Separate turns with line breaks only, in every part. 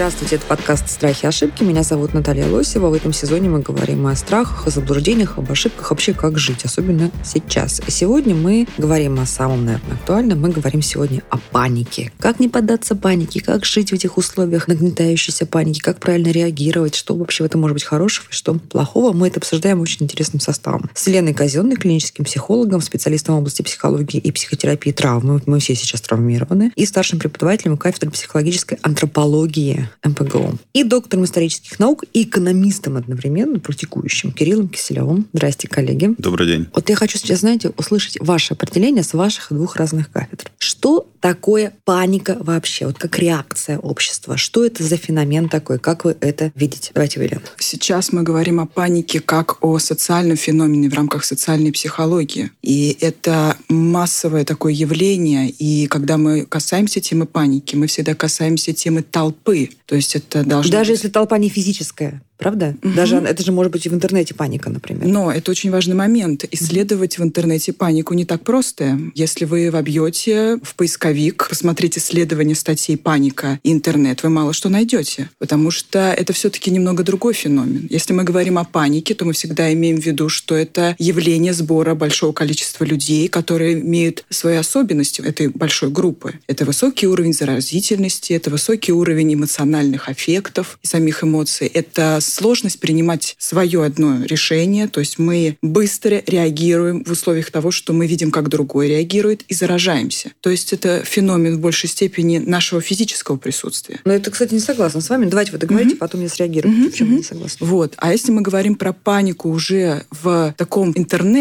Здравствуйте, это подкаст «Страхи и ошибки». Меня зовут Наталья Лосева. В этом сезоне мы говорим о страхах, о заблуждениях, об ошибках, вообще как жить, особенно сейчас. И сегодня мы говорим о самом, наверное, актуальном. Мы говорим сегодня о панике. Как не поддаться панике, как жить в этих условиях нагнетающейся паники, как правильно реагировать, что вообще в этом может быть хорошего и что плохого. Мы это обсуждаем очень интересным составом. С Леной Казенной, клиническим психологом, специалистом в области психологии и психотерапии травмы. Мы все сейчас травмированы. И старшим преподавателем кафедры психологической антропологии МПГУ. И доктором исторических наук и экономистом одновременно, практикующим Кириллом Киселевым. Здрасте, коллеги.
Добрый день.
Вот я хочу сейчас, знаете, услышать ваше определение с ваших двух разных кафедр. Что такое паника вообще? Вот как реакция общества? Что это за феномен такой? Как вы это видите? Давайте, Вилен.
Сейчас мы говорим о панике как о социальном феномене в рамках социальной психологии. И это массовое такое явление. И когда мы касаемся темы паники, мы всегда касаемся темы толпы. То есть это должно
Даже
быть...
если толпа не физическая, правда?
Мгм.
Даже это же может быть и в интернете паника, например.
Но это очень важный момент. Исследовать в интернете панику не так просто. Если вы вобьете в поисковик, посмотрите исследования статей «Паника» и интернет, вы мало что найдете. Потому что это все-таки немного другой феномен. Если мы говорим о панике, то мы всегда имеем в виду, что это явление сбора большого количества людей, которые имеют свои особенности этой большой группы. Это высокий уровень заразительности, это высокий уровень эмоциональных аффектов и самих эмоций. Это сложность принимать свое одно решение, то есть мы быстро реагируем в условиях того, что мы видим, как другой реагирует, и заражаемся. То есть это феномен в большей степени нашего физического присутствия.
Но это, кстати, не согласна с вами. Давайте вы договорите,
Мгм.
потом я среагирую.
Мгм,
В чем вы
мгм.
не согласны?
Вот. А если мы говорим про панику уже в таком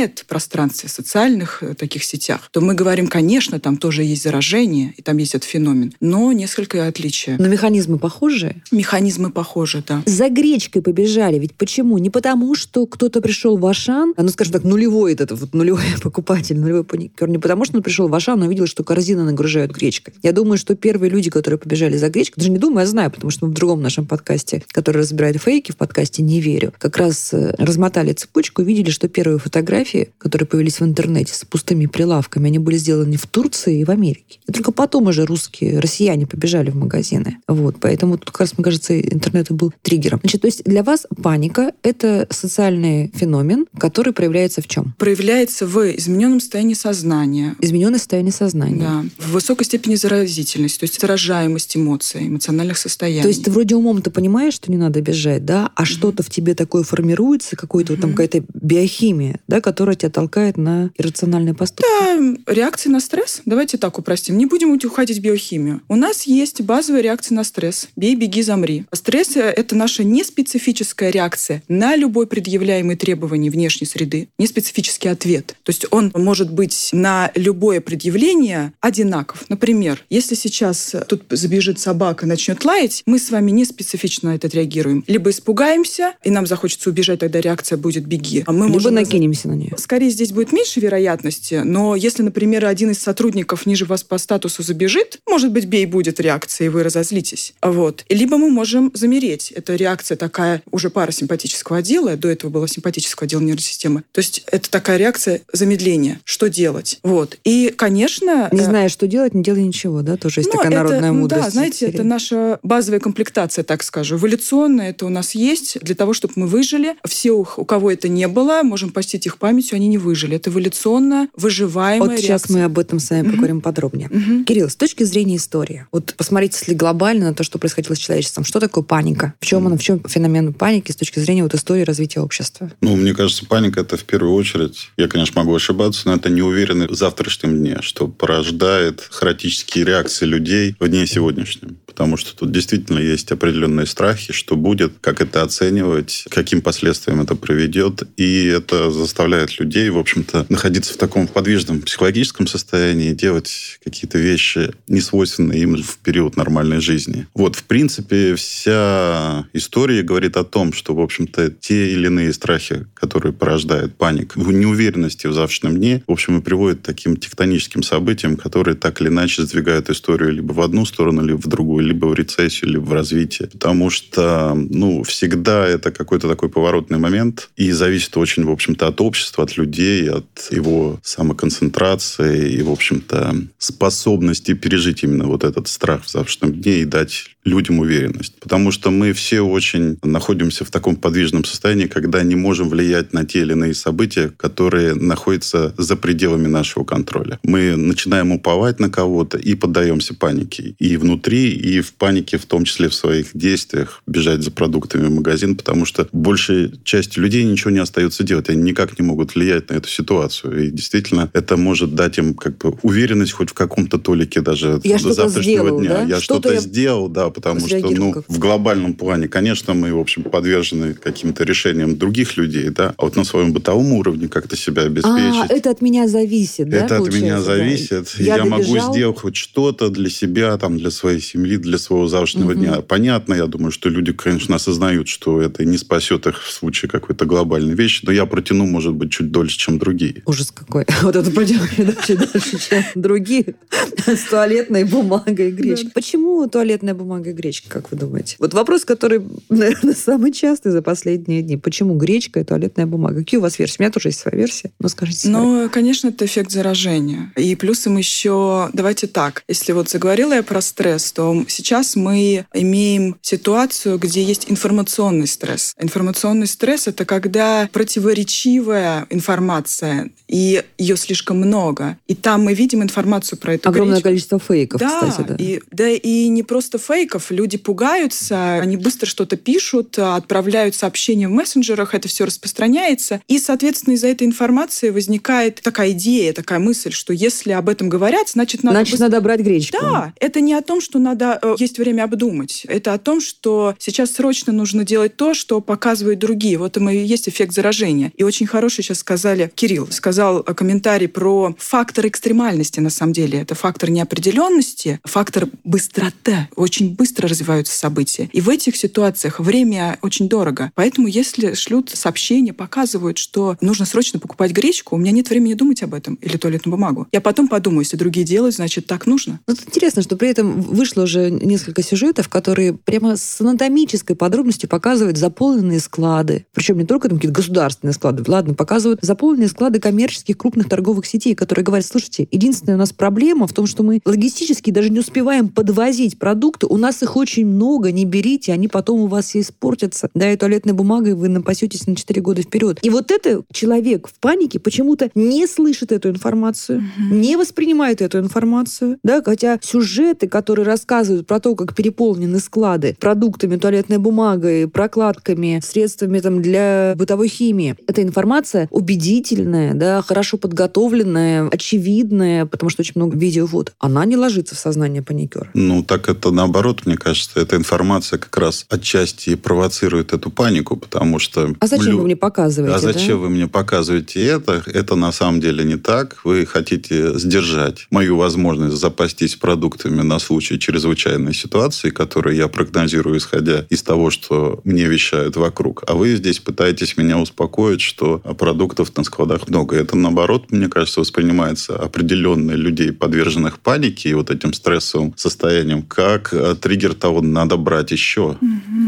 интернет-пространстве, социальных э, таких сетях, то мы говорим, конечно, там тоже есть заражение, и там есть этот феномен, но несколько отличия.
Но механизмы похожие.
Механизмы похожи, да.
За гречкой побежали. Ведь почему? Не потому, что кто-то пришел в Ашан, а, ну, скажем так, нулевой этот вот нулевой покупатель, нулевой паникер, не потому, что он пришел в Ашан, но увидел, что корзины нагружают гречкой. Я думаю, что первые люди, которые побежали за гречкой, даже не думаю, я знаю, потому что мы в другом нашем подкасте, который разбирает фейки, в подкасте «Не верю», как раз э, размотали цепочку и видели, что первые фотографии, которые появились в интернете с пустыми прилавками, они были сделаны в Турции и в Америке. И только потом уже русские, россияне побежали в магазины. Вот, поэтому тут, как раз, мне кажется, интернет и был триггером. Значит, то есть для вас паника — это социальный феномен, который проявляется в чем?
Проявляется в измененном состоянии сознания,
Измененное состояние сознания.
да, в высокой степени заразительности, то есть заражаемость эмоций, эмоциональных состояний.
То есть ты вроде умом ты понимаешь, что не надо бежать, да, а что-то в тебе такое формируется, какой-то вот там какая-то биохимия, да, которая тебя толкает на иррациональные поступки.
Да, реакции на стресс. Давайте так упростим. Не будем уходить в биохимию. У нас есть базовая реакция на стресс. Бей, беги, замри. Стресс — это наша неспецифическая реакция на любой предъявляемый требование внешней среды. Неспецифический ответ. То есть он может быть на любое предъявление одинаков. Например, если сейчас тут забежит собака начнет лаять, мы с вами не специфично на это отреагируем. Либо испугаемся, и нам захочется убежать, тогда реакция будет «беги». А мы
Либо
можем
накинемся на нее.
Скорее, здесь будет меньше вероятности, но если, например, один из сотрудников ниже вас по статусу забежит, может быть, бей будет реакция, и вы разозлитесь. Вот. Либо мы можем замереть. Это реакция такая уже парасимпатического отдела, до этого было симпатического отдела нервной системы. То есть это такая реакция замедления. Что делать? Вот. И, конечно...
Не
э,
зная, что делать, не делай ничего, да, тоже есть
ну,
такая
это,
народная
ну
мудрость.
Да, знаете, это наша базовая комплектация, так скажу. Эволюционная это у нас есть для того, чтобы мы выжили. Все, у кого это не было, можем постить их памятью, они не выжили. Это эволюционно выживаемая
Вот сейчас
реакция.
мы об этом с вами
Мгм.
поговорим подробнее.
Мгм.
Кирилл, с точки зрения истории, вот посмотрите, если глобально на то, что происходило с человечеством, что такое паника? В чем она, в чем феномен паники с точки зрения вот истории развития общества?
Ну, мне кажется, паника это в первую очередь, я, конечно, могу ошибаться, но это неуверенность в завтрашнем дне, что порождает хаотические реакции людей в дне сегодняшнем. Потому что тут действительно есть определенные страхи, что будет, как это оценивать, каким последствиям это приведет. И это заставляет людей, в общем-то, находиться в таком подвижном психологическом состоянии, делать какие-то вещи, несвойственные им в период нормальной жизни. Вот, в принципе, вся история говорит о том, что, в общем-то, те или иные страхи, которые порождают паник, в неуверенности в завтрашнем дне, в общем, и приводят к таким тектоническим событиям, которые так или иначе сдвигают историю либо в одну сторону, либо в другую либо в рецессию, либо в развитие. Потому что, ну, всегда это какой-то такой поворотный момент, и зависит очень, в общем-то, от общества, от людей, от его самоконцентрации и, в общем-то, способности пережить именно вот этот страх в завтрашнем дне и дать людям уверенность. Потому что мы все очень находимся в таком подвижном состоянии, когда не можем влиять на те или иные события, которые находятся за пределами нашего контроля. Мы начинаем уповать на кого-то и поддаемся панике. И внутри, и в панике, в том числе в своих действиях, бежать за продуктами в магазин, потому что большей части людей ничего не остается делать. Они никак не могут влиять на эту ситуацию. И действительно, это может дать им как бы уверенность хоть в каком-то толике даже
Я
до завтрашнего
сделал,
дня.
да?
Я
Что-то
что-то
я
сделал, да, потому что ну,
как-то.
в глобальном плане, конечно, мы, в общем, подвержены каким-то решениям других людей, да, а вот на своем бытовом уровне как-то себя
А,
обеспечить.
это от меня зависит, да,
Это от меня
получается, да?
зависит.
Я,
Я, могу
добежал,
сделать хоть что-то для себя, там, для своей семьи, для своего завтрашнего
Мгм.
дня. Понятно, я думаю, что люди, конечно, осознают, что это не спасет их в случае какой-то глобальной вещи, но я протяну, может быть, чуть дольше, чем другие.
Ужас какой. Вот это пойдем дальше, дальше, чем другие. С туалетной бумагой и гречкой. Почему туалетная бумага и гречка, как вы думаете? Вот вопрос, который, наверное, самый частый за последние дни. Почему гречка и туалетная бумага? Какие у вас версии? У меня тоже есть своя версия. Но скажите свою.
Ну, конечно, это эффект заражения. И плюсом еще, давайте так, если вот заговорила я про стресс, то сейчас мы имеем ситуацию, где есть информационный стресс. Информационный стресс — это когда противоречивая информация, и ее слишком много. И там мы видим информацию про эту
Огромное
гречку.
количество фейков,
да,
кстати, да.
И, да, и не просто фейков. Люди пугаются, они быстро что-то пишут, отправляют сообщения в мессенджерах, это все распространяется. И, соответственно, из-за этой информации возникает такая идея, такая мысль, что если об этом говорят, значит, надо...
Значит,
быстро-
надо брать гречку.
Да, это не о том, что надо э, есть время обдумать. Это о том, что сейчас срочно нужно делать то, что показывают другие. Вот и есть эффект заражения. И очень хороший сейчас сказали, Кирилл сказал э, комментарий про фактор экстремальности, на самом деле. Это фактор неопределенности, фактор быстроты. Очень быстро развиваются события. И в этих ситуациях время очень дорого. Поэтому если шлют сообщения, показывают, что нужно срочно покупать гречку, у меня нет времени думать об этом или туалетную бумагу. Я потом подумаю, если другие делают, значит, так нужно.
Вот интересно, что при этом вышло уже несколько сюжетов, которые прямо с анатомической подробностью показывают заполненные склады. Причем не только там какие-то государственные склады, ладно, показывают заполненные склады коммерческих крупных торговых сетей, которые говорят, слушайте, единственная у нас проблема в том, что мы логистически даже не успеваем подвозить продукты, у нас их очень много, не берите, они потом у вас все испортятся. Да, и туалетной бумагой вы напасетесь на 4 года вперед. И вот это человек в панике почему-то не слышит эту информацию, не воспринимает эту информацию, да, хотя сюжеты, которые рассказывают про то, как переполнены склады продуктами, туалетной бумагой, прокладками, средствами там, для бытовой химии, эта информация убедительная, да, хорошо подготовленная, очевидная, потому что очень много видео вот, она не ложится в сознание паникера.
Ну, так это наоборот, мне кажется, эта информация как раз отчасти провоцирует эту панику, потому что...
А зачем
лю-
вы мне показываете?
А зачем
да?
вы мне показываете это? Это на самом деле не так. Вы хотите сдержать мою возможность запастись продуктами на случай чрезвычайной ситуации, которую я прогнозирую, исходя из того, что мне вещают вокруг. А вы здесь пытаетесь меня успокоить, что продуктов на складах много. Это, наоборот, мне кажется, воспринимается определенно людей, подверженных панике и вот этим стрессовым состоянием, как э, триггер того, надо брать еще.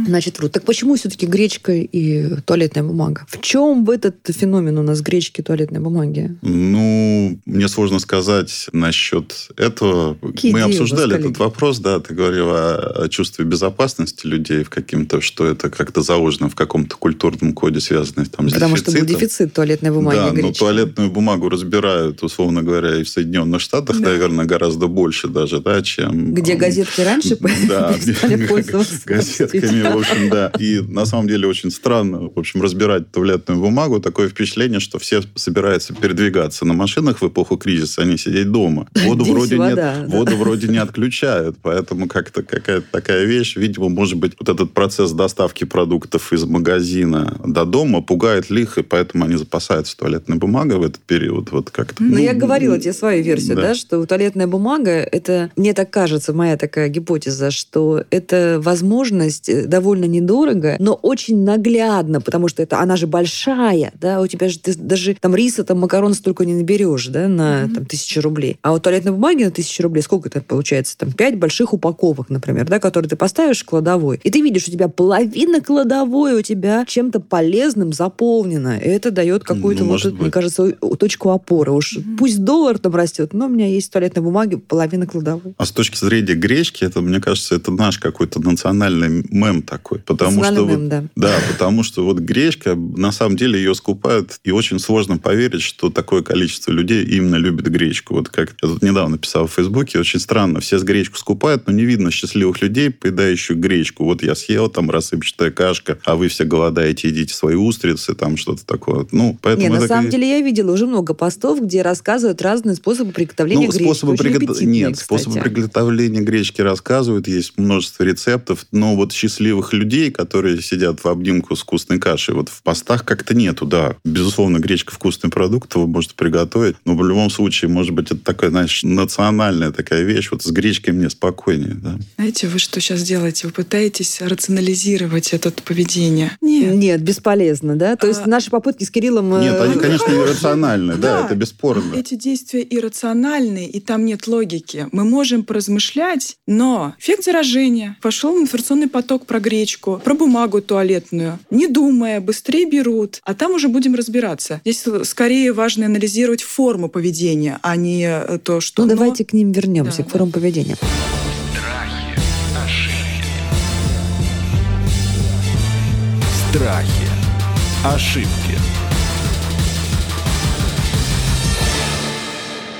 Значит, врут. Так почему все-таки гречка и туалетная бумага? В чем в этот феномен у нас гречки и туалетной бумаги?
Ну, мне сложно сказать насчет этого.
Какие
Мы обсуждали этот вопрос, да, ты говорил о, о чувстве безопасности людей в каким-то, что это как-то заложено в каком-то культурном коде, связанном там, с
Потому что был
дефицитом.
дефицит туалетной бумаги
да,
и
но
гречки.
туалетную бумагу разбирают, условно говоря, и в Соединенных Штатах,
Да.
наверное, гораздо больше даже, да, чем...
Где газетки раньше
да,
пользоваться.
газетками, в общем, да. И на самом деле очень странно, в общем, разбирать туалетную бумагу. Такое впечатление, что все собираются передвигаться на машинах в эпоху кризиса, а не сидеть дома. Воду
Здесь
вроде
вода,
нет,
да.
воду вроде не отключают, поэтому как-то какая-то такая вещь, видимо, может быть, вот этот процесс доставки продуктов из магазина до дома пугает лих, и поэтому они запасаются туалетной бумагой в этот период, вот как-то.
Но
Ну,
я говорила тебе свою версию,
да.
да. что туалетная бумага, это, мне так кажется, моя такая гипотеза, что это возможность э, довольно недорого, но очень наглядно, потому что это она же большая, да, у тебя же ты даже там риса, там макарон столько не наберешь, да, на там, тысячу рублей. А вот туалетной бумаги на тысячу рублей сколько это получается? Там пять больших упаковок, например, да, которые ты поставишь в кладовой. И ты видишь, у тебя половина кладовой у тебя чем-то полезным заполнена. И это дает какую-то,
Ну,
вот,
может
мне
быть.
кажется, о- точку опоры. Уж пусть доллар там растет, но у меня есть туалетной бумаги половина кладовой.
А с точки зрения гречки, это, мне кажется, это наш какой-то национальный мем такой. Потому что
Национальный
вот-
мем, да.
Да, потому что вот гречка, на самом деле, ее скупают, и очень сложно поверить, что такое количество людей именно любит гречку. Вот как я тут недавно писал в Фейсбуке, очень странно. Все с гречку скупают, но не видно счастливых людей, поедающих гречку. Вот я съел, там рассыпчатая кашка, а вы все голодаете, едите свои устрицы, там что-то такое. Ну, поэтому
Не, на самом деле я видела уже много постов, где рассказывают разные способы приготовления
ну,
гречки.
способы
Очень
пригот-
аппетитные,
Нет,
кстати.
способы приготовления гречки рассказывают, есть множество рецептов, но вот счастливых людей, которые сидят в обнимку с вкусной кашей, вот в постах как-то нету, да. Безусловно, гречка вкусный продукт, его можно приготовить, но в любом случае, может быть, это такая, знаешь, национальная такая вещь, вот с гречкой мне спокойнее, да.
Знаете, вы что сейчас делаете? Вы пытаетесь рационализировать это поведение. Нет.
Нет, бесполезно, да? То есть
А-
наши попытки с Кириллом... э,
Нет, они, конечно, иррациональны, да,
Да.
это бесспорно.
Эти действия иррациональны, и там нет логики. Мы можем поразмышлять, но эффект заражения. Пошел информационный поток про гречку, про бумагу туалетную. Не думая, быстрее берут, а там уже будем разбираться. Здесь скорее важно анализировать форму поведения, а не э, то, что...
Ну,
но-
давайте к ним вернемся,
Да,
к формам поведения.
Страхи, ошибки,
Страхи. Ошибки.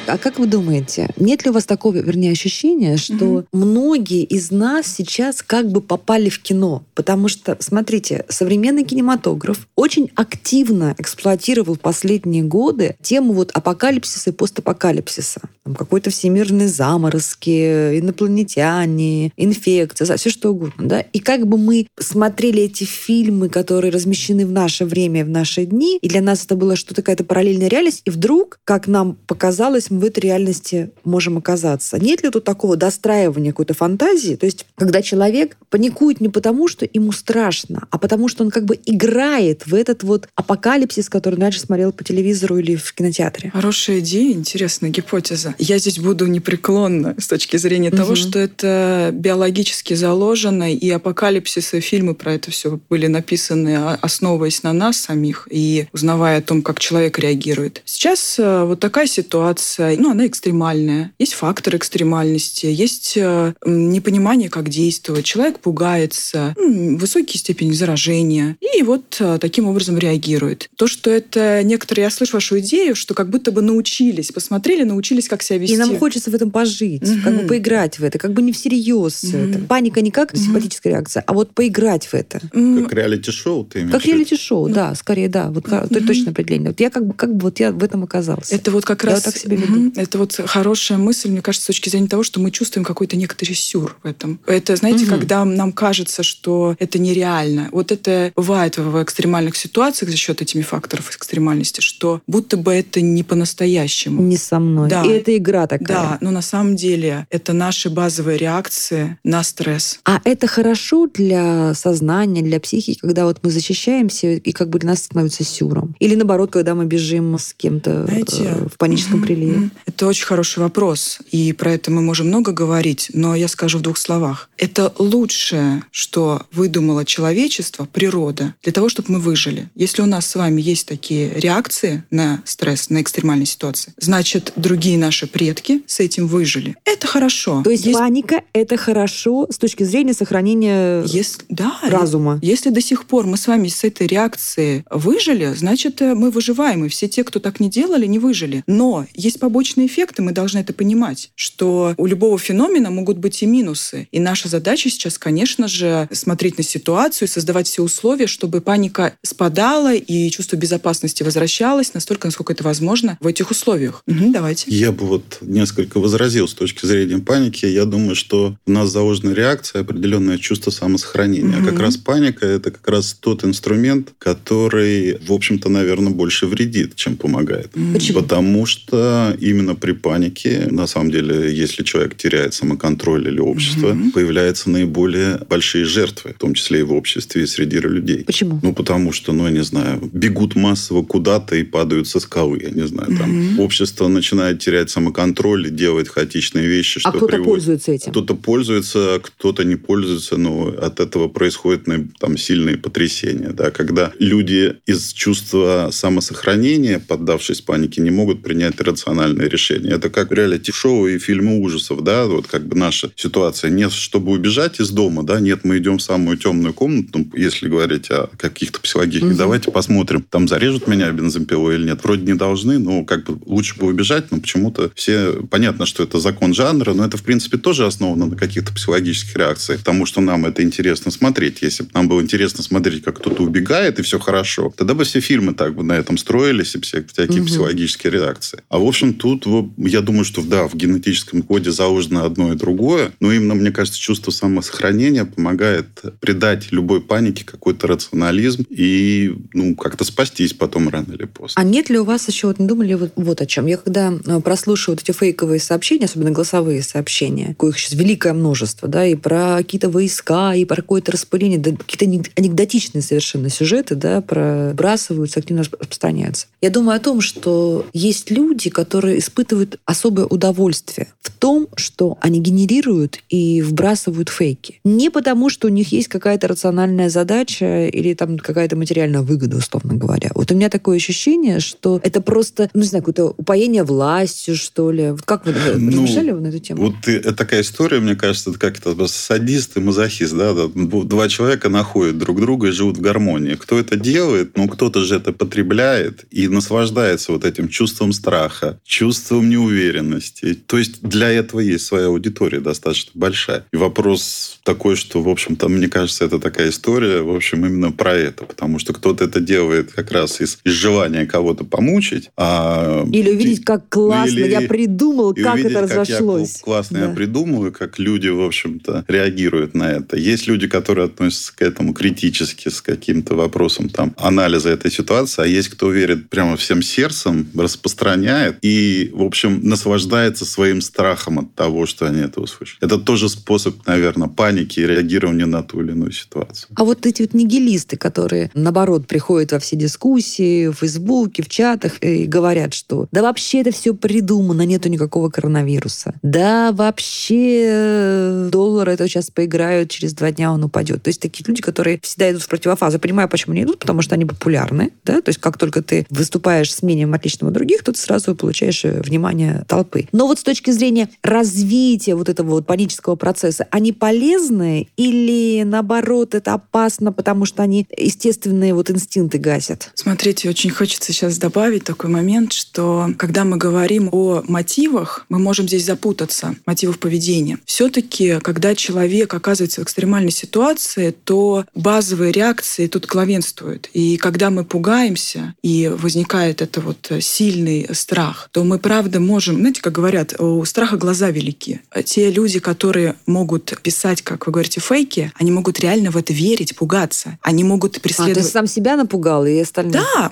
А как вы думаете, нет ли у вас такого, вернее, ощущения, что многие из нас сейчас как бы попали в кино? Потому что, смотрите, современный кинематограф очень активно эксплуатировал последние годы тему вот апокалипсиса и постапокалипсиса. Там какой-то всемирные заморозки, инопланетяне, инфекция, все что угодно. Да? И как бы мы смотрели эти фильмы, которые размещены в наше время, в наши дни, и для нас это было что-то какая-то параллельная реальность, и вдруг, как нам показалось, мы в этой реальности можем оказаться. Нет ли тут такого достраивания какой-то фантазии? То есть, когда человек паникует не потому, что ему страшно, а потому, что он как бы играет в этот вот апокалипсис, который раньше смотрел по телевизору или в кинотеатре.
Хорошая идея, интересная гипотеза. Я здесь буду непреклонна с точки зрения того,
Мгм.
что это биологически заложено, и апокалипсисы, фильмы про это все были написаны, а- основываясь на нас самих и узнавая о том, как человек реагирует. Сейчас э, вот такая ситуация, ну, она экстремальная. Есть фактор экстремальности, есть э, непонимание, как действовать. Человек пугается, м, высокие степени заражения, и вот э, таким образом реагирует. То, что это некоторые, я слышу вашу идею, что как будто бы научились, посмотрели, научились, как себя вести.
И нам хочется в этом пожить, как бы поиграть в это, как бы не всерьез всё это. Паника не как
Мгм.
симпатическая реакция, а вот поиграть в это.
Как реалити-шоу ты имеешь
Как
в виду?
реалити-шоу, да, скорее, да. Вот это
Мгм.
точное определение. Вот я как бы, как бы вот я в этом оказался.
Это вот как
Я
раз
вот так себя веду.
Мгм. это вот хорошая мысль, мне кажется, с точки зрения того, что мы чувствуем какой-то некоторый сюр в этом. Это, знаете,
Мгм.
когда нам кажется, что это нереально. Вот это бывает в экстремальных ситуациях за счет этими факторов экстремальности, что будто бы это не по-настоящему.
Не со мной.
Да.
И это игра такая.
Да, но на самом деле это наши базовые реакции на стресс.
А это хорошо для сознания, для психики, когда вот мы защищаемся, и как бы для нас становится сюром. Или наоборот, когда мы бежим с кем-то
Знаете,
э, в паническом приливе.
Это очень хороший вопрос, и про это мы можем много говорить, но я скажу в двух словах. Это лучшее, что выдумало человечество, природа, для того, чтобы мы выжили. Если у нас с вами есть такие реакции на стресс, на экстремальные ситуации, значит, другие наши предки с этим выжили. Это хорошо.
То есть, паника — это хорошо с точки зрения сохранения
Если, да,
разума.
Если до сих пор мы с вами с этой реакцией выжили, значит, э, мы выживаем. И все те, кто так не делали, не выжили. Но есть побочные эффекты, мы должны это понимать, что у любого феномена могут быть и минусы. И наша задача сейчас, конечно же, смотреть на ситуацию и создавать все условия, чтобы паника спадала и чувство безопасности возвращалось настолько, насколько это возможно в этих условиях. Мгм, давайте.
Я бы вот несколько возразил с точки зрения паники. Я думаю, что у нас заложена реакция, определенное чувство самосохранения. А как раз паника – это как раз тот инструмент, который, в общем-то, наверное, больше вредит, чем помогает.
Почему?
Потому что именно при панике, на самом деле, если человек теряет самоконтроль или общество, угу. появляются наиболее большие жертвы, в том числе и в обществе, и среди людей.
Почему?
Ну, потому что, ну, я не знаю, бегут массово куда-то и падают со скалы, я не знаю, там. Угу. Общество начинает терять самоконтроль и делает хаотичные вещи,
а что а кто-то приводит... пользуется этим?
Кто-то пользуется, кто-то не пользуется, но от этого происходят там сильные потрясения, да, когда люди из чувства самосохранения, поддавшись панике, не могут принять рациональное решение. Это как реалити-шоу и фильмы ужасов, да, вот как бы наша ситуация. Нет, чтобы убежать из дома, да, нет, мы идем в самую темную комнату, если говорить о каких-то психологических, угу. давайте посмотрим, там зарежут меня бензопилой или нет. Вроде не должны, но как бы лучше бы убежать, но почему-то все... Понятно, что это закон жанра, но это, в принципе, тоже основано на каких-то психологических реакциях, потому что нам это интересно смотреть. Если бы нам было интересно смотреть, как кто-то убегает, и все хорошо, тогда бы все фильмы так бы на этом строились, и все, всякие угу. психологические реакции. А, в общем, тут, я думаю, что, да, в генетическом коде заложено одно и другое, но именно, мне кажется, чувство самосохранения помогает придать любой панике какой-то рационализм и, ну, как-то спастись потом рано или поздно.
А нет ли у вас еще, вот не думали вот, вот о чем? Я когда э, прослушиваю вот эти фейковые сообщения, особенно голосовые сообщения, коих сейчас великое множество, да, и про какие-то войска, и про какое-то распыление, да, какие-то анекдотичные совершенно сюжеты, да, пробрасываются, активно распространяются. Я думаю о том, что есть люди, которые испытывают особое удовольствие в том, что они генерируют и вбрасывают фейки. Не потому, что у них есть какая-то рациональная задача или там какая-то материальная выгода, условно говоря. Вот у меня такое ощущение, что это просто, ну, не знаю, какое-то упоение властью, что ли. Вот как вы ну, размышляли вы на эту тему?
Вот это такая история, мне кажется, это как это садист и мазохист, да? Два человека находят друг друга и живут в гармонии. Кто это делает? Ну, кто-то же это потребляет и наслаждается вот этим чувством страха, чувством неуверенности. То есть для этого есть своя аудитория достаточно большая. И вопрос такой, что, в общем-то, мне кажется, это такая история, в общем, именно про это. Потому что кто-то это делает как раз из, из желания кого-то помучить. А...
Или увидеть, как классно или... я придумал, как увидеть, это разошлось.
Как я классно да. я придумаю, как люди, в общем-то, реагируют на это. Есть люди, которые относятся к этому критически, с каким-то вопросом там анализа этой ситуации, а есть кто верит прямо всем сердцем, распространяет и, в общем, наслаждается своим страхом от того, что они это услышат. Это тоже способ, наверное, паники и реагирования на ту или иную ситуацию.
А вот эти вот нигилисты, которые, наоборот, приходят во все дискуссии, в Фейсбуке, в чатах и говорят, что да вообще это все придумано, нету никакого коронавируса. Да вообще э, доллар это сейчас поиграют, через два дня он упадет. То есть такие люди, которые всегда идут в противофазу. Понимаю, почему они идут, потому что они популярны. Да? То есть как только ты выступаешь с мнением отличным от других, то ты сразу получаешь э, внимание толпы. Но вот с точки зрения развития вот этого вот панического процесса, они полезны или наоборот это опасно, потому что они естественные вот инстинкты гасят?
Смотрите, очень хочется сейчас добавить такой момент, что когда мы говорим о мотивах, мы можем здесь запутаться, мотивов поведения. Все-таки, когда человек оказывается в экстремальной ситуации, то базовые реакции тут главенствуют. И когда мы пугаемся, и возникает это вот сильный страх, то мы правда можем, знаете, как говорят, у страха глаза велики. Те люди, которые могут писать, как вы говорите, фейки, они могут реально в это верить, пугаться. Они могут преследовать... А,
ты сам себя напугал и остальных
Да,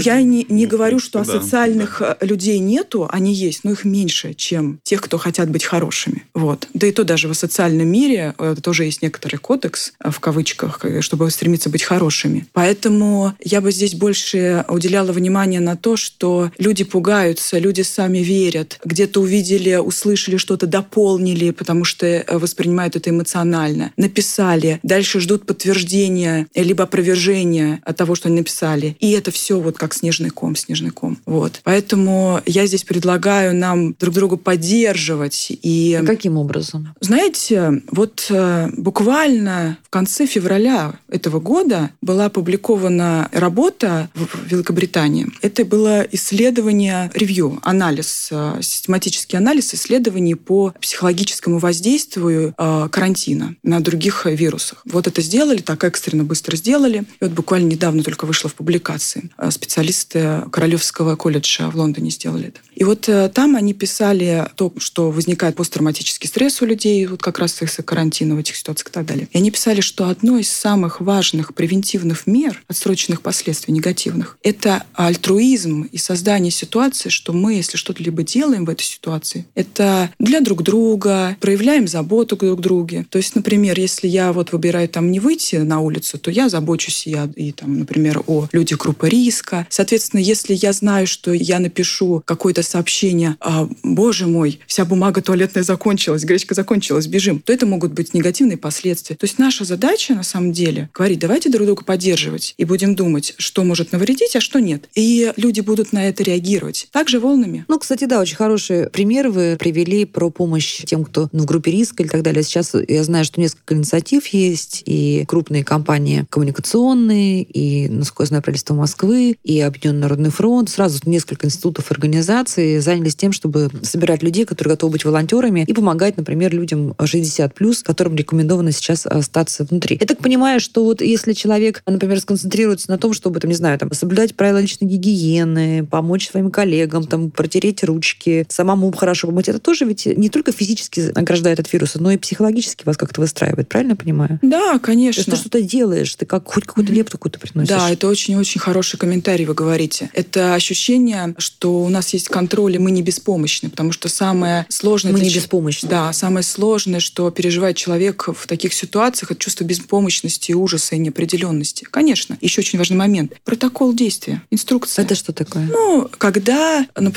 я не, не говорю, что да, асоциальных да. людей нету, они есть, но их меньше, чем тех, кто хотят быть хорошими. Вот. Да и то даже в социальном мире э, тоже есть некоторый кодекс, э, в кавычках, э, чтобы стремиться быть хорошими. Поэтому я бы здесь больше уделяла внимание на то, что люди пугаются, люди сами верят, где-то увидели, услышали что-то, дополнили, потому что воспринимают это эмоционально, написали, дальше ждут подтверждения либо опровержения от того, что они написали. И это все вот как снежный ком, снежный ком. Вот. Поэтому я здесь предлагаю нам друг друга поддерживать. И...
А каким образом?
Знаете, вот э, буквально в конце февраля этого года была опубликована работа в Великобритании. Это было исследование, ревью, анализ, э, систематический анализ исследований по психологическому воздействию э, карантина на других вирусах. Вот это сделали, так экстренно быстро сделали. И вот буквально недавно только вышло в публикации. Специалисты Королевского колледжа в Лондоне сделали это. И вот там они писали то, что возникает посттравматический стресс у людей, вот как раз из-за карантина в этих ситуациях и так далее. И они писали, что одно из самых важных превентивных мер, отсроченных последствий негативных, это альтруизм и создание ситуации, что мы если что-то либо делаем в этой ситуации, это для друг друга, проявляем заботу друг к друге. То есть, например, если я вот выбираю там не выйти на улицу, то я забочусь я и там, например, о людях группы риска. Соответственно, если я знаю, что я напишу какое-то сообщение, а, боже мой, вся бумага туалетная закончилась, гречка закончилась, бежим, то это могут быть негативные последствия. То есть наша задача, на самом деле, говорить, давайте друг друга поддерживать и будем думать, что может навредить, а что нет. И люди будут на это реагировать. Также волнами.
Ну, кстати, да, очень хороший пример вы привели про помощь тем, кто ну, в группе риска и так далее. Сейчас я знаю, что несколько инициатив есть, и крупные компании коммуникационные, и, насколько я знаю, правительство Москвы, и Объединенный Народный фронт. Сразу несколько институтов организаций занялись тем, чтобы собирать людей, которые готовы быть волонтерами, и помогать, например, людям 60+, которым рекомендовано сейчас остаться внутри. Я так понимаю, что вот если человек, например, сконцентрируется на том, чтобы, там, не знаю, там, соблюдать правила личной гигиены, помочь своим коллегам, там, протереть ручки, самому хорошо помыть, это тоже ведь не только физически ограждает от вируса, но и психологически вас как-то выстраивает, правильно я понимаю?
Да, конечно.
То есть ты что-то делаешь, ты как хоть какую-то лепту какую-то приносишь.
Да, это очень-очень хороший комментарий вы говорите. Это ощущение, что у нас есть контроль, и мы не беспомощны, потому что самое сложное...
Мы
это
не беспомощны.
Да, самое сложное, что переживает человек в таких ситуациях, это чувство беспомощности, ужаса и неопределенности. Конечно, еще очень важный момент. Протокол действия, инструкция.
Это что такое?
Ну, когда, например,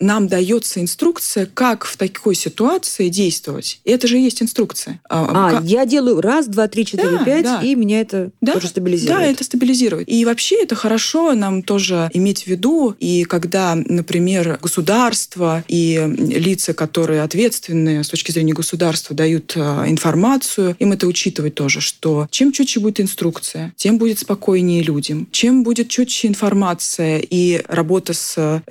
нам дается инструкция, как в такой ситуации действовать. И это же и есть инструкция.
А,
как-
я делаю раз, два, три, четыре,
Да,
пять,
да.
и меня это
да,
тоже стабилизирует.
Да, это стабилизирует. И вообще это хорошо нам тоже иметь в виду. И когда, например, государство и лица, которые ответственны с точки зрения государства, дают э, информацию, им это учитывать тоже, что чем четче будет инструкция, тем будет спокойнее людям. Чем будет четче информация и работа с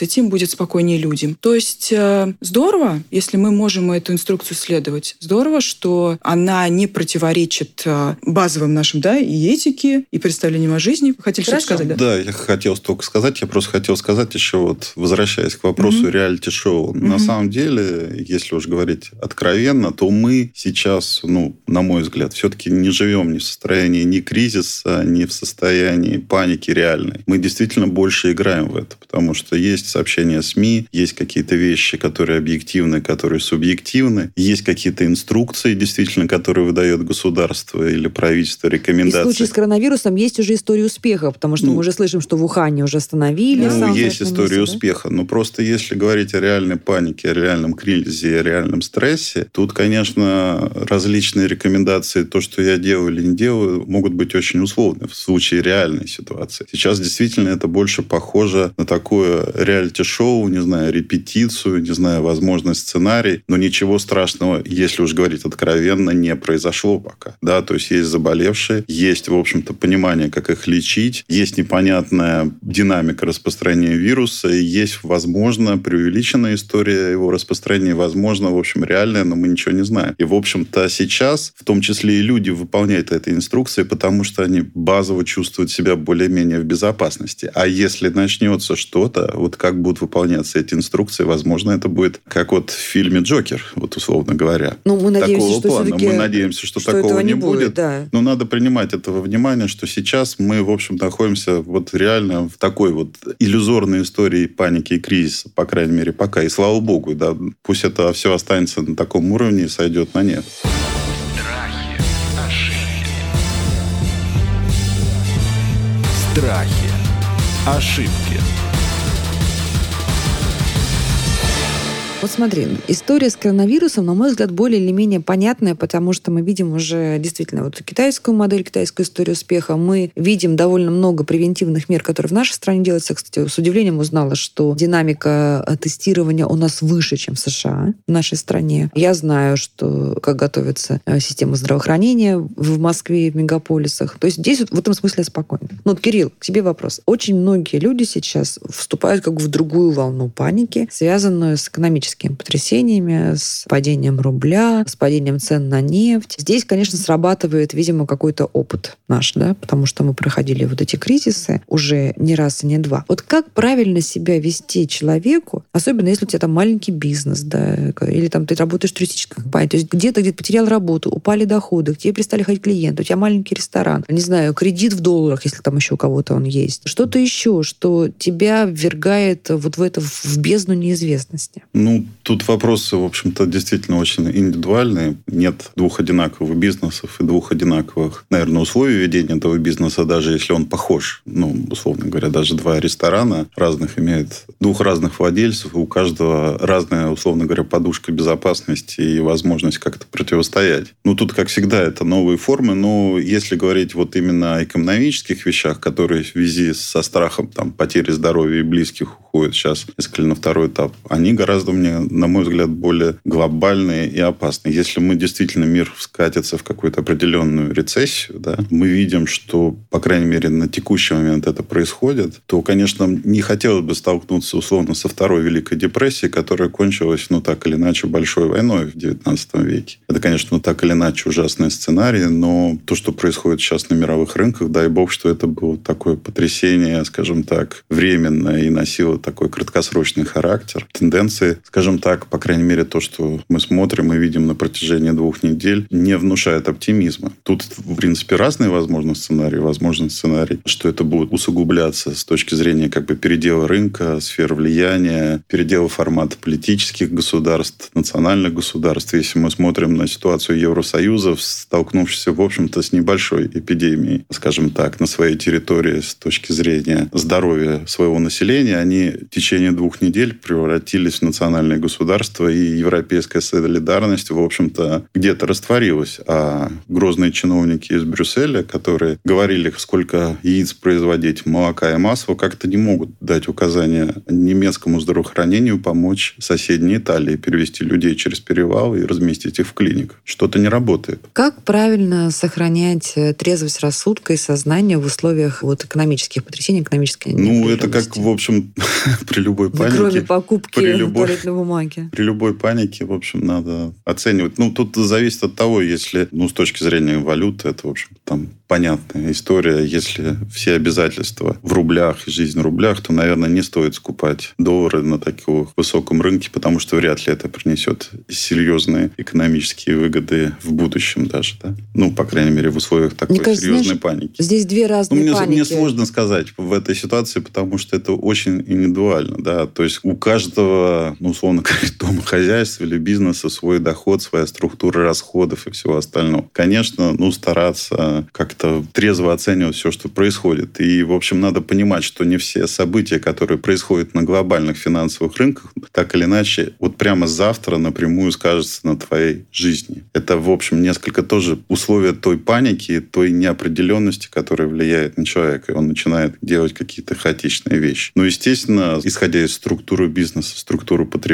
информацией, тем будет спокойнее людям. То есть э, здорово, если мы можем эту инструкцию следовать. Здорово, что она не противоречит э, базовым нашим, да, и этике, и представлениям о жизни. Хотели что-то сказать, да?
Да, я хотел столько сказать. Я просто хотел сказать еще вот, возвращаясь к вопросу
Мгм.
реалити-шоу. На
Мгм.
самом деле, если уж говорить откровенно, то мы сейчас, ну, на мой взгляд, все-таки не живем ни в состоянии ни кризиса, ни в состоянии паники реальной. Мы действительно больше играем в это, потому что есть сообщения СМИ, есть какие-то вещи, которые объективны, которые субъективны, есть какие-то инструкции, действительно, которые выдает государство или правительство,
И в
рекомендации.
случае с коронавирусом есть уже история успеха, потому что
Ну,
мы уже слышим, что в Ухане уже остановили.
Ну, есть история
месте, да?
успеха. Но просто если говорить о реальной панике, о реальном кризисе, о реальном стрессе, тут, конечно, различные рекомендации, то, что я делаю или не делаю, могут быть очень условны в случае реальной ситуации. Сейчас действительно это больше похоже на такое реалити-шоу, не знаю, репетицию, не знаю, возможно, сценарий, но ничего страшного, если уж говорить откровенно, не произошло пока. Да, то есть есть заболевшие, есть, в общем-то, понимание, как их лечить, есть непонятная динамика распространения вируса, есть, возможно, преувеличенная история его распространения, возможно, в общем, реальная, но мы ничего не знаем. И, в общем-то, сейчас, в том числе и люди, выполняют эти инструкции, потому что они базово чувствуют себя более-менее в безопасности. А если начнется что-то, вот как будут выполняться эти инструкции, возможно, это будет как вот в фильме «Джокер», вот условно говоря.
Ну, мы надеемся,
такого
что
плана. Мы надеемся, что,
что
такого не
будет,
будет.
да.
Но надо принимать это во внимание, что сейчас мы, в общем, находимся вот реально в такой вот иллюзорной истории паники и кризиса, по крайней мере, пока. И слава богу, да, пусть это все останется на таком уровне и сойдет на нет.
Страхи, ошибки.
Страхи. Ошибки.
Вот смотри, история с коронавирусом, на мой взгляд, более или менее понятная, потому что мы видим уже действительно вот китайскую модель, китайскую историю успеха. Мы видим довольно много превентивных мер, которые в нашей стране делаются. Кстати, с удивлением узнала, что динамика э, тестирования у нас выше, чем в США, в нашей стране. Я знаю, что как готовится э, система здравоохранения в Москве в мегаполисах. То есть здесь вот в этом смысле спокойно. Ну, вот, Кирилл, к тебе вопрос. Очень многие люди сейчас вступают как в другую волну паники, связанную с экономической экономическими потрясениями, с падением рубля, с падением цен на нефть. Здесь, конечно, срабатывает, видимо, какой-то опыт наш, да, потому что мы проходили вот эти кризисы уже не раз и не два. Вот как правильно себя вести человеку, особенно если у тебя там маленький бизнес, да, или там ты работаешь в туристической компании, то есть где-то где-то потерял работу, упали доходы, к тебе перестали ходить клиенты, у тебя маленький ресторан, не знаю, кредит в долларах, если там еще у кого-то он есть, что-то еще, что тебя ввергает вот в это, в бездну неизвестности.
Ну, тут вопросы, в общем-то, действительно очень индивидуальные. Нет двух одинаковых бизнесов и двух одинаковых, наверное, условий ведения этого бизнеса, даже если он похож. Ну, условно говоря, даже два ресторана разных имеют двух разных владельцев, и у каждого разная, условно говоря, подушка безопасности и возможность как-то противостоять. Ну, тут, как всегда, это новые формы, но если говорить вот именно о экономических вещах, которые в связи со страхом там, потери здоровья и близких уходят сейчас несколько на второй этап, они гораздо, мне, на мой взгляд, более глобальные и опасные. Если мы действительно мир скатится в какую-то определенную рецессию, да, мы видим, что, по крайней мере, на текущий момент это происходит, то, конечно, не хотелось бы столкнуться условно со второй Великой депрессией, которая кончилась, ну, так или иначе, большой войной в XIX веке. Это, конечно, ну, так или иначе ужасный сценарий, но то, что происходит сейчас на мировых рынках, дай бог, что это было такое потрясение, скажем так, временное и носило такой краткосрочный характер. Тенденции, скажем так, по крайней мере, то, что мы смотрим и видим на протяжении двух недель, не внушает оптимизма. Тут, в принципе, разные возможны сценарии. Возможен сценарий, что это будет усугубляться с точки зрения как бы передела рынка, сфер влияния, передела формата политических государств, национальных государств. Если мы смотрим на ситуацию Евросоюза, столкнувшись, в общем-то, с небольшой эпидемией, скажем так, на своей территории с точки зрения здоровья своего населения, они в течение двух недель превратились в национальное государство, и европейская солидарность, в общем-то, где-то растворилась. А грозные чиновники из Брюсселя, которые говорили, сколько яиц производить, молока и масла, как-то не могут дать указания немецкому здравоохранению помочь соседней Италии перевести людей через перевал и разместить их в клиниках. Что-то не работает.
Как правильно сохранять э, трезвость рассудка и сознания в условиях вот экономических потрясений, экономической
Ну, это как, в общем, при любой панике.
Кроме покупки
при любой,
туалетной бумаги.
При любой панике, в общем, надо оценивать. Ну, тут зависит от того, если, ну, с точки зрения валюты, это, в общем, там понятная история. Если все обязательства в рублях и жизнь в рублях, то, наверное, не стоит скупать доллары на таком высоком рынке, потому что вряд ли это принесет серьезные экономические выгоды в будущем даже. Да? Ну, по крайней мере, в условиях такой
Мне кажется,
серьезной
знаешь,
паники.
Здесь две
Ну,
разные
мне,
паники.
мне сложно сказать в этой ситуации, потому что это очень индивидуально. Да? То есть у каждого, ну, условно говоря, домохозяйства или бизнеса свой доход, своя структура расходов и всего остального. Конечно, ну, стараться как-то трезво оценивать все, что происходит. И, в общем, надо понимать, что не все события, которые происходят на глобальных финансовых рынках, так или иначе, вот прямо завтра напрямую скажется на твоей жизни. Это, в общем, несколько тоже условия той паники, той неопределенности, которая влияет на человека. И он начинает делать какие-то хаотичные вещи. Но, естественно, исходя из структуры бизнеса, структуры потребления,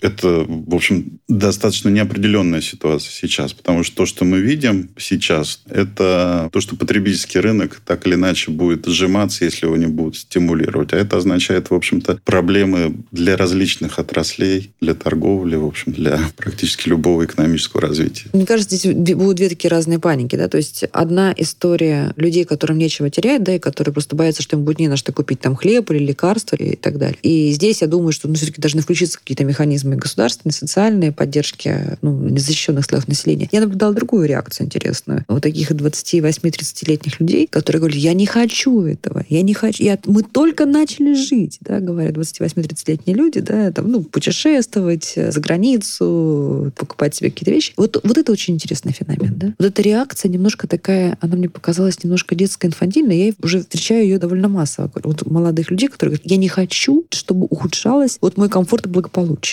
это, в общем, достаточно неопределенная ситуация сейчас. Потому что то, что мы видим сейчас, это то, что потребительский рынок так или иначе будет сжиматься, если его не будут стимулировать. А это означает, в общем-то, проблемы для различных отраслей, для торговли, в общем, для практически любого экономического развития.
Мне кажется, здесь будут две такие разные паники, да, то есть одна история людей, которым нечего терять, да, и которые просто боятся, что им будет не на что купить там хлеб или лекарства и так далее. И здесь я думаю, что ну, все-таки должны включиться какие-то механизмы государственные, социальные поддержки ну, незащищенных слоев населения. Я наблюдала другую реакцию интересную. Вот таких 28-30-летних людей, которые говорят, я не хочу этого, я не хочу, я, мы только начали жить, да, говорят 28-30-летние люди, да, там, ну, путешествовать за границу, покупать себе какие-то вещи. Вот, вот это очень интересный феномен, да. Вот эта реакция немножко такая, она мне показалась немножко детско инфантильной, я уже встречаю ее довольно массово. Вот молодых людей, которые говорят, я не хочу, чтобы ухудшалось вот мой комфорт и благополучие.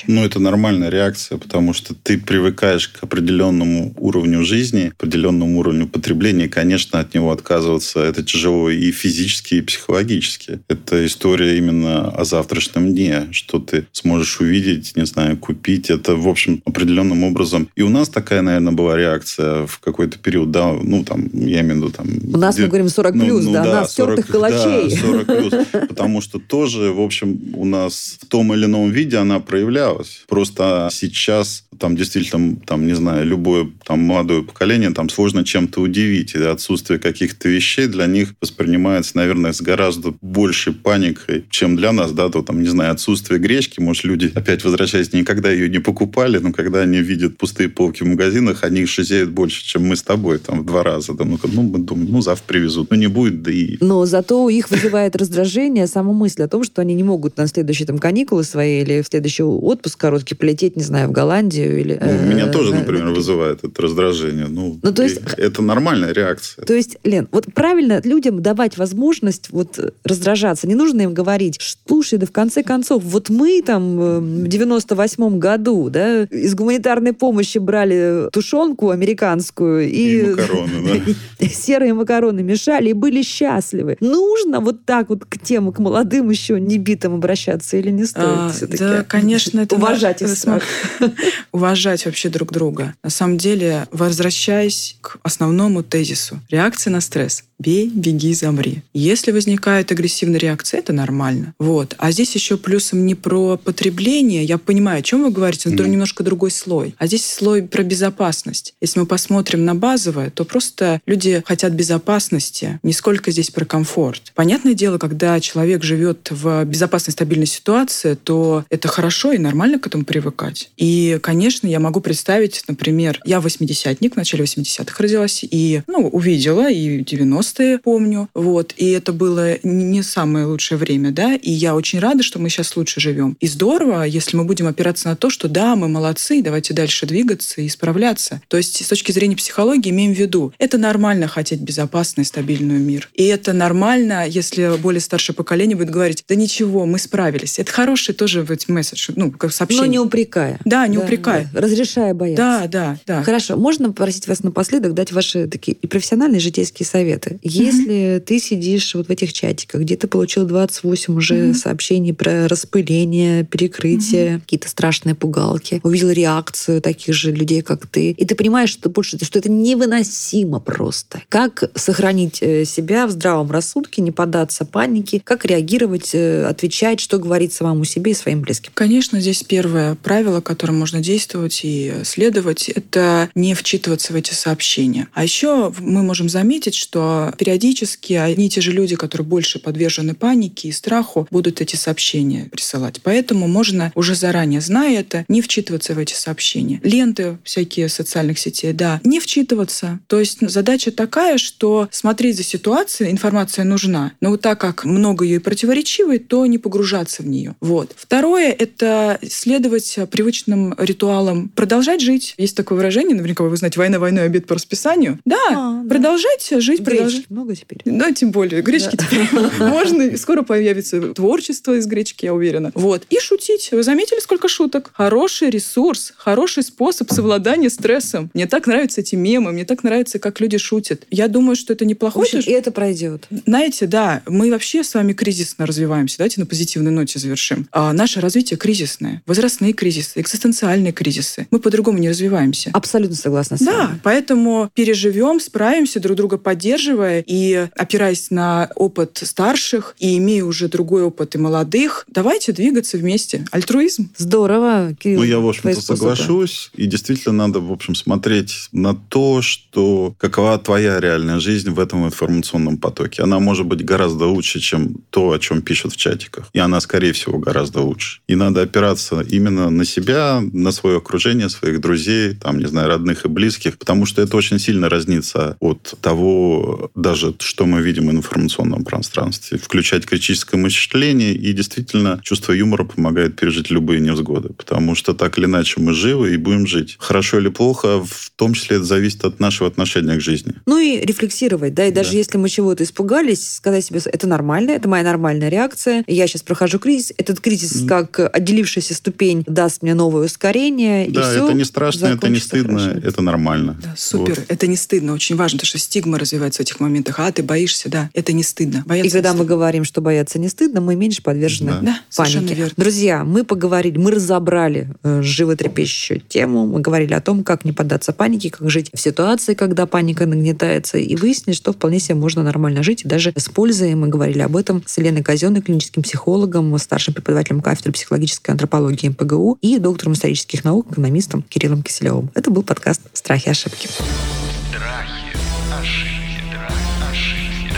Ну, это нормальная реакция, потому что ты привыкаешь к определенному уровню жизни, определенному уровню потребления, и, конечно, от него отказываться это тяжело и физически, и психологически. Это история именно о завтрашнем дне, что ты сможешь увидеть, не знаю, купить. Это, в общем, определенным образом. И у нас такая, наверное, была реакция в какой-то период, да, ну, там, я имею в виду, там...
У нас, мы
где-
говорим, 40 плюс, да, нас тертых
40
калачей.
Да, 40 плюс. Потому что тоже, в общем, у нас в том или ином виде она проявлялась. Просто сейчас там действительно, там, не знаю, любое там молодое поколение там сложно чем-то удивить. И отсутствие каких-то вещей для них воспринимается, наверное, с гораздо большей паникой, чем для нас, да, то там, не знаю, отсутствие гречки, может, люди, опять возвращаясь, никогда ее не покупали, но когда они видят пустые полки в магазинах, они шизеют больше, чем мы с тобой, там, в два раза. Ну, ну, мы думаем, ну, завтра привезут. Ну, не будет, да и...
Но зато у их вызывает раздражение сама мысль о том, что они не могут на следующие там каникулы свои или в следующий отпуск короткий полететь, не знаю, в Голландию или...
Ну, меня
э,
тоже,
на-
например, вызывает это раздражение. Ну,
Ну, то есть-
это нормальная реакция.
То есть, Лен, вот правильно людям давать возможность вот раздражаться. Не нужно им говорить, слушай, да в конце концов, вот мы там э, в 98-м году, да, из гуманитарной помощи брали тушенку американскую и,
И макароны, да.
серые макароны мешали и были счастливы. Нужно вот так вот к тем, к молодым еще небитым обращаться или не стоит
А,
все-таки?
Да, конечно, это
Уважать их страх.
уважать вообще друг друга. На самом деле, возвращаясь к основному тезису, реакция на стресс. Бей, беги, замри. Если возникает агрессивная реакция, это нормально. Вот. А здесь еще плюсом не про потребление. Я понимаю, о чем вы говорите, но это
Мгм.
немножко другой слой. А здесь слой про безопасность. Если мы посмотрим на базовое, то просто люди хотят безопасности, не сколько здесь про комфорт. Понятное дело, когда человек живет в безопасной, стабильной ситуации, то это хорошо и нормально к этому привыкать. И, конечно, я могу представить, например, я восьмидесятник, в начале 80-х родилась, и, ну, увидела, и 90-е помню, вот, и это было не самое лучшее время, да, и я очень рада, что мы сейчас лучше живем. И здорово, если мы будем опираться на то, что да, мы молодцы, давайте дальше двигаться и справляться. То есть с точки зрения психологии имеем в виду, это нормально хотеть безопасный, стабильный мир. И это нормально, если более старшее поколение будет говорить, да ничего, мы справились. Это хороший тоже ведь месседж, ну, как
Но
сообщение.
не упрекая.
Да, не упрекая.
Разрешая бояться.
Да, да, да.
Хорошо, можно попросить вас напоследок дать ваши такие и профессиональные, и житейские советы? Если ты сидишь вот в этих чатиках, где ты получил 28 уже
Мгм.
сообщений про распыление, перекрытие, какие-то страшные пугалки, увидел реакцию таких же людей, как ты, и ты понимаешь, что больше, что это невыносимо просто. Как сохранить э, себя в здравом рассудке, не поддаться панике, как реагировать, э, отвечать, что говорить самому себе и своим близким?
Конечно, здесь первое правило, которым можно действовать и следовать, это не вчитываться в эти сообщения. А еще мы можем заметить, что периодически одни и те же люди, которые больше подвержены панике и страху, будут эти сообщения присылать. Поэтому можно уже заранее, зная это, не вчитываться в эти сообщения. Ленты всякие социальных сетей, да, не вчитываться. То есть задача такая, что смотреть за ситуацией, информация нужна, но вот так как много ее и противоречивой, то не погружаться в нее. Вот. Второе — это следовать привычным ритуалам, продолжать жить. Есть такое выражение, наверняка вы знаете, война войной, обед по расписанию. Да,
А, да.
продолжайте жить, продолжать.
Гречки много теперь?
Да, тем более. Гречки теперь можно. Скоро появится творчество из гречки, я уверена. Вот. И шутить. Вы заметили, сколько шуток? Хороший ресурс, хороший способ совладания стрессом. Мне так нравятся эти мемы, мне так нравится, как люди шутят. Я думаю, что это
В
неплохой
общем, и это пройдет.
знаете, да, мы вообще с вами кризисно развиваемся. Давайте на позитивной ноте завершим. А наше развитие кризисное. Возрастные кризисы, экзистенциальные кризисы. Мы по-другому не развиваемся.
Абсолютно согласна с
Да,
вами.
поэтому переживем, справимся, друг друга поддерживая и опираясь на опыт старших и имея уже другой опыт и молодых, давайте двигаться вместе. Альтруизм.
Здорово, Кирилл.
Ну, я, в общем-то, соглашусь. И действительно надо, в общем, смотреть на то, что какова твоя реальная жизнь в этом информационном потоке. Она может быть гораздо лучше, чем то, о чем пишут в чатиках. И она, скорее всего, гораздо лучше. И надо опираться именно на себя, на свое окружение, своих друзей, там, не знаю, родных и близких, потому что это очень сильно разнится от того, даже, что мы видим в информационном пространстве. Включать критическое мышление и действительно чувство юмора помогает пережить любые невзгоды, потому что так или иначе мы живы и будем жить. Хорошо или плохо, в том числе это зависит от нашего отношения к жизни.
Ну и рефлексировать, да, и даже
Да.
если мы чего-то испугались, сказать себе, это нормально, это моя нормальная реакция, я сейчас прохожу кризис, этот кризис, как отделившаяся ступень, даст мне новое ускорение, терпение,
Да,
и все
это не страшно, это не стыдно,
хорошо.
это нормально.
Да, супер.
Вот.
Это не стыдно. Очень важно, потому что стигма развивается в этих моментах. А, ты боишься, да. Это не стыдно. Бояться
И когда мы говорим, что бояться не стыдно, мы меньше подвержены
Да.
Да,
панике.
верно.
Друзья, мы поговорили, мы разобрали э, животрепещущую тему, мы говорили о том, как не поддаться панике, как жить в ситуации, когда паника нагнетается, и выяснили, что вполне себе можно нормально жить, и даже с пользой. Мы говорили об этом с Еленой Казенной, клиническим психологом, старшим преподавателем кафедры психологической антропологии МПГУ и доктором исторических наук, экономистом Кириллом Киселевым. Это был подкаст «Страхи и ошибки».
Страхи, ошибки, страхи, ошибки,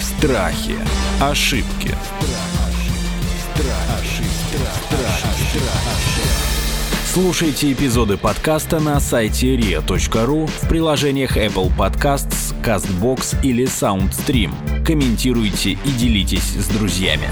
страхи.
Страхи. Ошибки. Слушайте эпизоды подкаста на сайте ria.ru в приложениях Apple Podcasts, CastBox или SoundStream. Комментируйте и делитесь с друзьями.